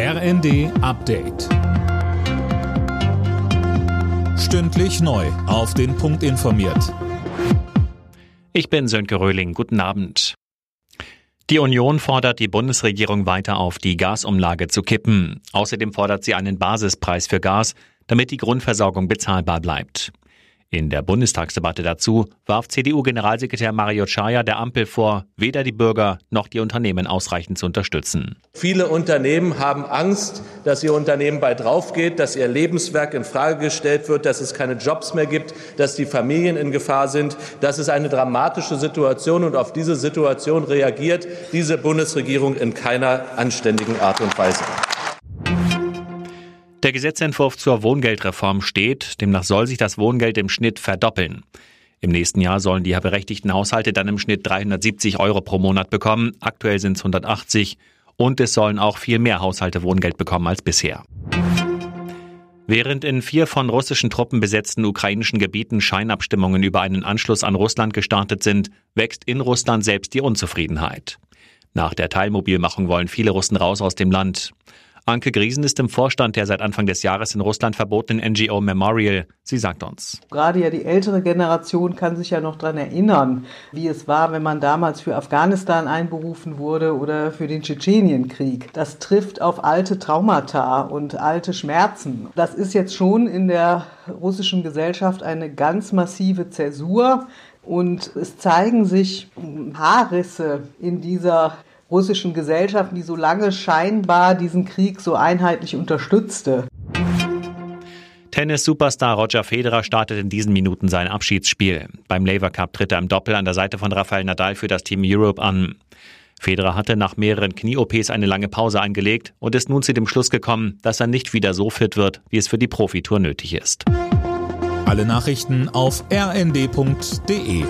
RND Update. Stündlich neu. Auf den Punkt informiert. Ich bin Sönke Röhling. Guten Abend. Die Union fordert die Bundesregierung weiter auf, die Gasumlage zu kippen. Außerdem fordert sie einen Basispreis für Gas, damit die Grundversorgung bezahlbar bleibt. In der Bundestagsdebatte dazu warf CDU-Generalsekretär Mario Chaya der Ampel vor, weder die Bürger noch die Unternehmen ausreichend zu unterstützen. Viele Unternehmen haben Angst, dass ihr Unternehmen bald draufgeht, dass ihr Lebenswerk in Frage gestellt wird, dass es keine Jobs mehr gibt, dass die Familien in Gefahr sind. Das ist eine dramatische Situation und auf diese Situation reagiert diese Bundesregierung in keiner anständigen Art und Weise. Der Gesetzentwurf zur Wohngeldreform steht, demnach soll sich das Wohngeld im Schnitt verdoppeln. Im nächsten Jahr sollen die berechtigten Haushalte dann im Schnitt 370 Euro pro Monat bekommen, aktuell sind es 180 und es sollen auch viel mehr Haushalte Wohngeld bekommen als bisher. Während in vier von russischen Truppen besetzten ukrainischen Gebieten Scheinabstimmungen über einen Anschluss an Russland gestartet sind, wächst in Russland selbst die Unzufriedenheit. Nach der Teilmobilmachung wollen viele Russen raus aus dem Land. Anke Griesen ist im Vorstand der seit Anfang des Jahres in Russland verbotenen NGO Memorial. Sie sagt uns. Gerade ja die ältere Generation kann sich ja noch daran erinnern, wie es war, wenn man damals für Afghanistan einberufen wurde oder für den Tschetschenienkrieg. Das trifft auf alte Traumata und alte Schmerzen. Das ist jetzt schon in der russischen Gesellschaft eine ganz massive Zäsur. Und es zeigen sich Haarrisse in dieser russischen Gesellschaften, die so lange scheinbar diesen Krieg so einheitlich unterstützte. Tennis-Superstar Roger Federer startet in diesen Minuten sein Abschiedsspiel. Beim Laver Cup tritt er im Doppel an der Seite von Rafael Nadal für das Team Europe an. Federer hatte nach mehreren Knie-OPs eine lange Pause eingelegt und ist nun zu dem Schluss gekommen, dass er nicht wieder so fit wird, wie es für die Profitour nötig ist. Alle Nachrichten auf rnd.de